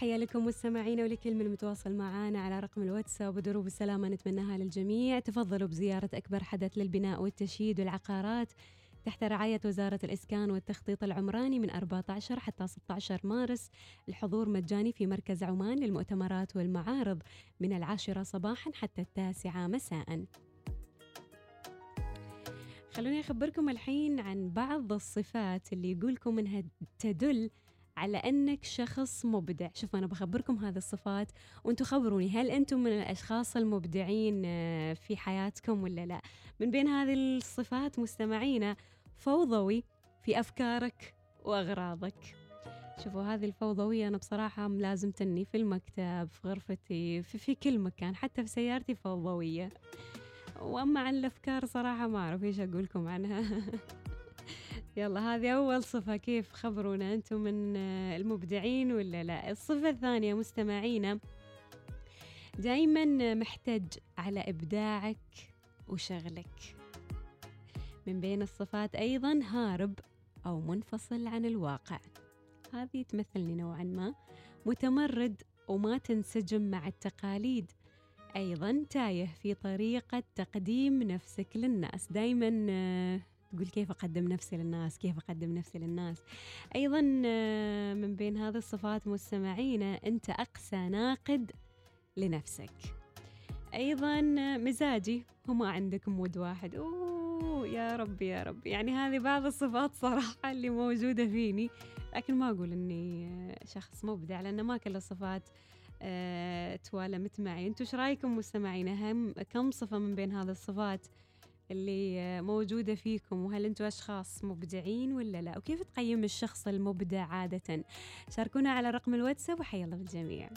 تحية لكم مستمعينا ولكل من متواصل معنا على رقم الواتساب ودروب السلامة نتمناها للجميع. تفضلوا بزيارة أكبر حدث للبناء والتشييد والعقارات تحت رعاية وزارة الإسكان والتخطيط العمراني من 14 حتى 16 مارس. الحضور مجاني في مركز عمان للمؤتمرات والمعارض من العاشرة صباحا حتى التاسعة مساء. خلوني أخبركم الحين عن بعض الصفات اللي يقولكم إنها تدل على أنك شخص مبدع. شوف أنا بخبركم هذه الصفات وأنتم خبروني. هل أنتم من الأشخاص المبدعين آه، في حياتكم ولا لا؟ من بين هذه الصفات مستمعينا فوضوي في أفكارك وأغراضك. شوفوا هذه الفوضوية أنا بصراحة ملازمتني في المكتب في غرفتي في, في كل مكان حتى في سيارتي فوضوية. وأما عن الأفكار صراحة ما أعرف إيش أقول لكم عنها. يلا هذه أول صفة. كيف خبرونا أنتم من المبدعين ولا لا؟ الصفة الثانية مستمعينا دايما محتج على إبداعك وشغلك. من بين الصفات أيضا هارب أو منفصل عن الواقع. هذه تمثلني نوعا ما. متمرد وما تنسجم مع التقاليد. أيضا تايه في طريقة تقديم نفسك للناس. دايما آه، تقول كيف أقدم نفسي للناس كيف أقدم نفسي للناس. أيضا آه، من بين هذه الصفات مستمعينا أنت أقسى ناقد لنفسك. أيضا آه، مزاجي وما عندك مود واحد. أوه يا رب يا رب يعني هذه بعض الصفات صراحة اللي موجودة فيني. لكن ما أقول أني شخص مبدع لأن ما كل الصفات أه توالمت معي أنتم إيش رأيكم مستمعين؟ هم كم صفة من بين هذه الصفات اللي موجودة فيكم وهل أنتم أشخاص مبدعين ولا لا؟ وكيف تقيم الشخص المبدع عادة؟ شاركونا على رقم الواتساب وحيا الله بالجميع.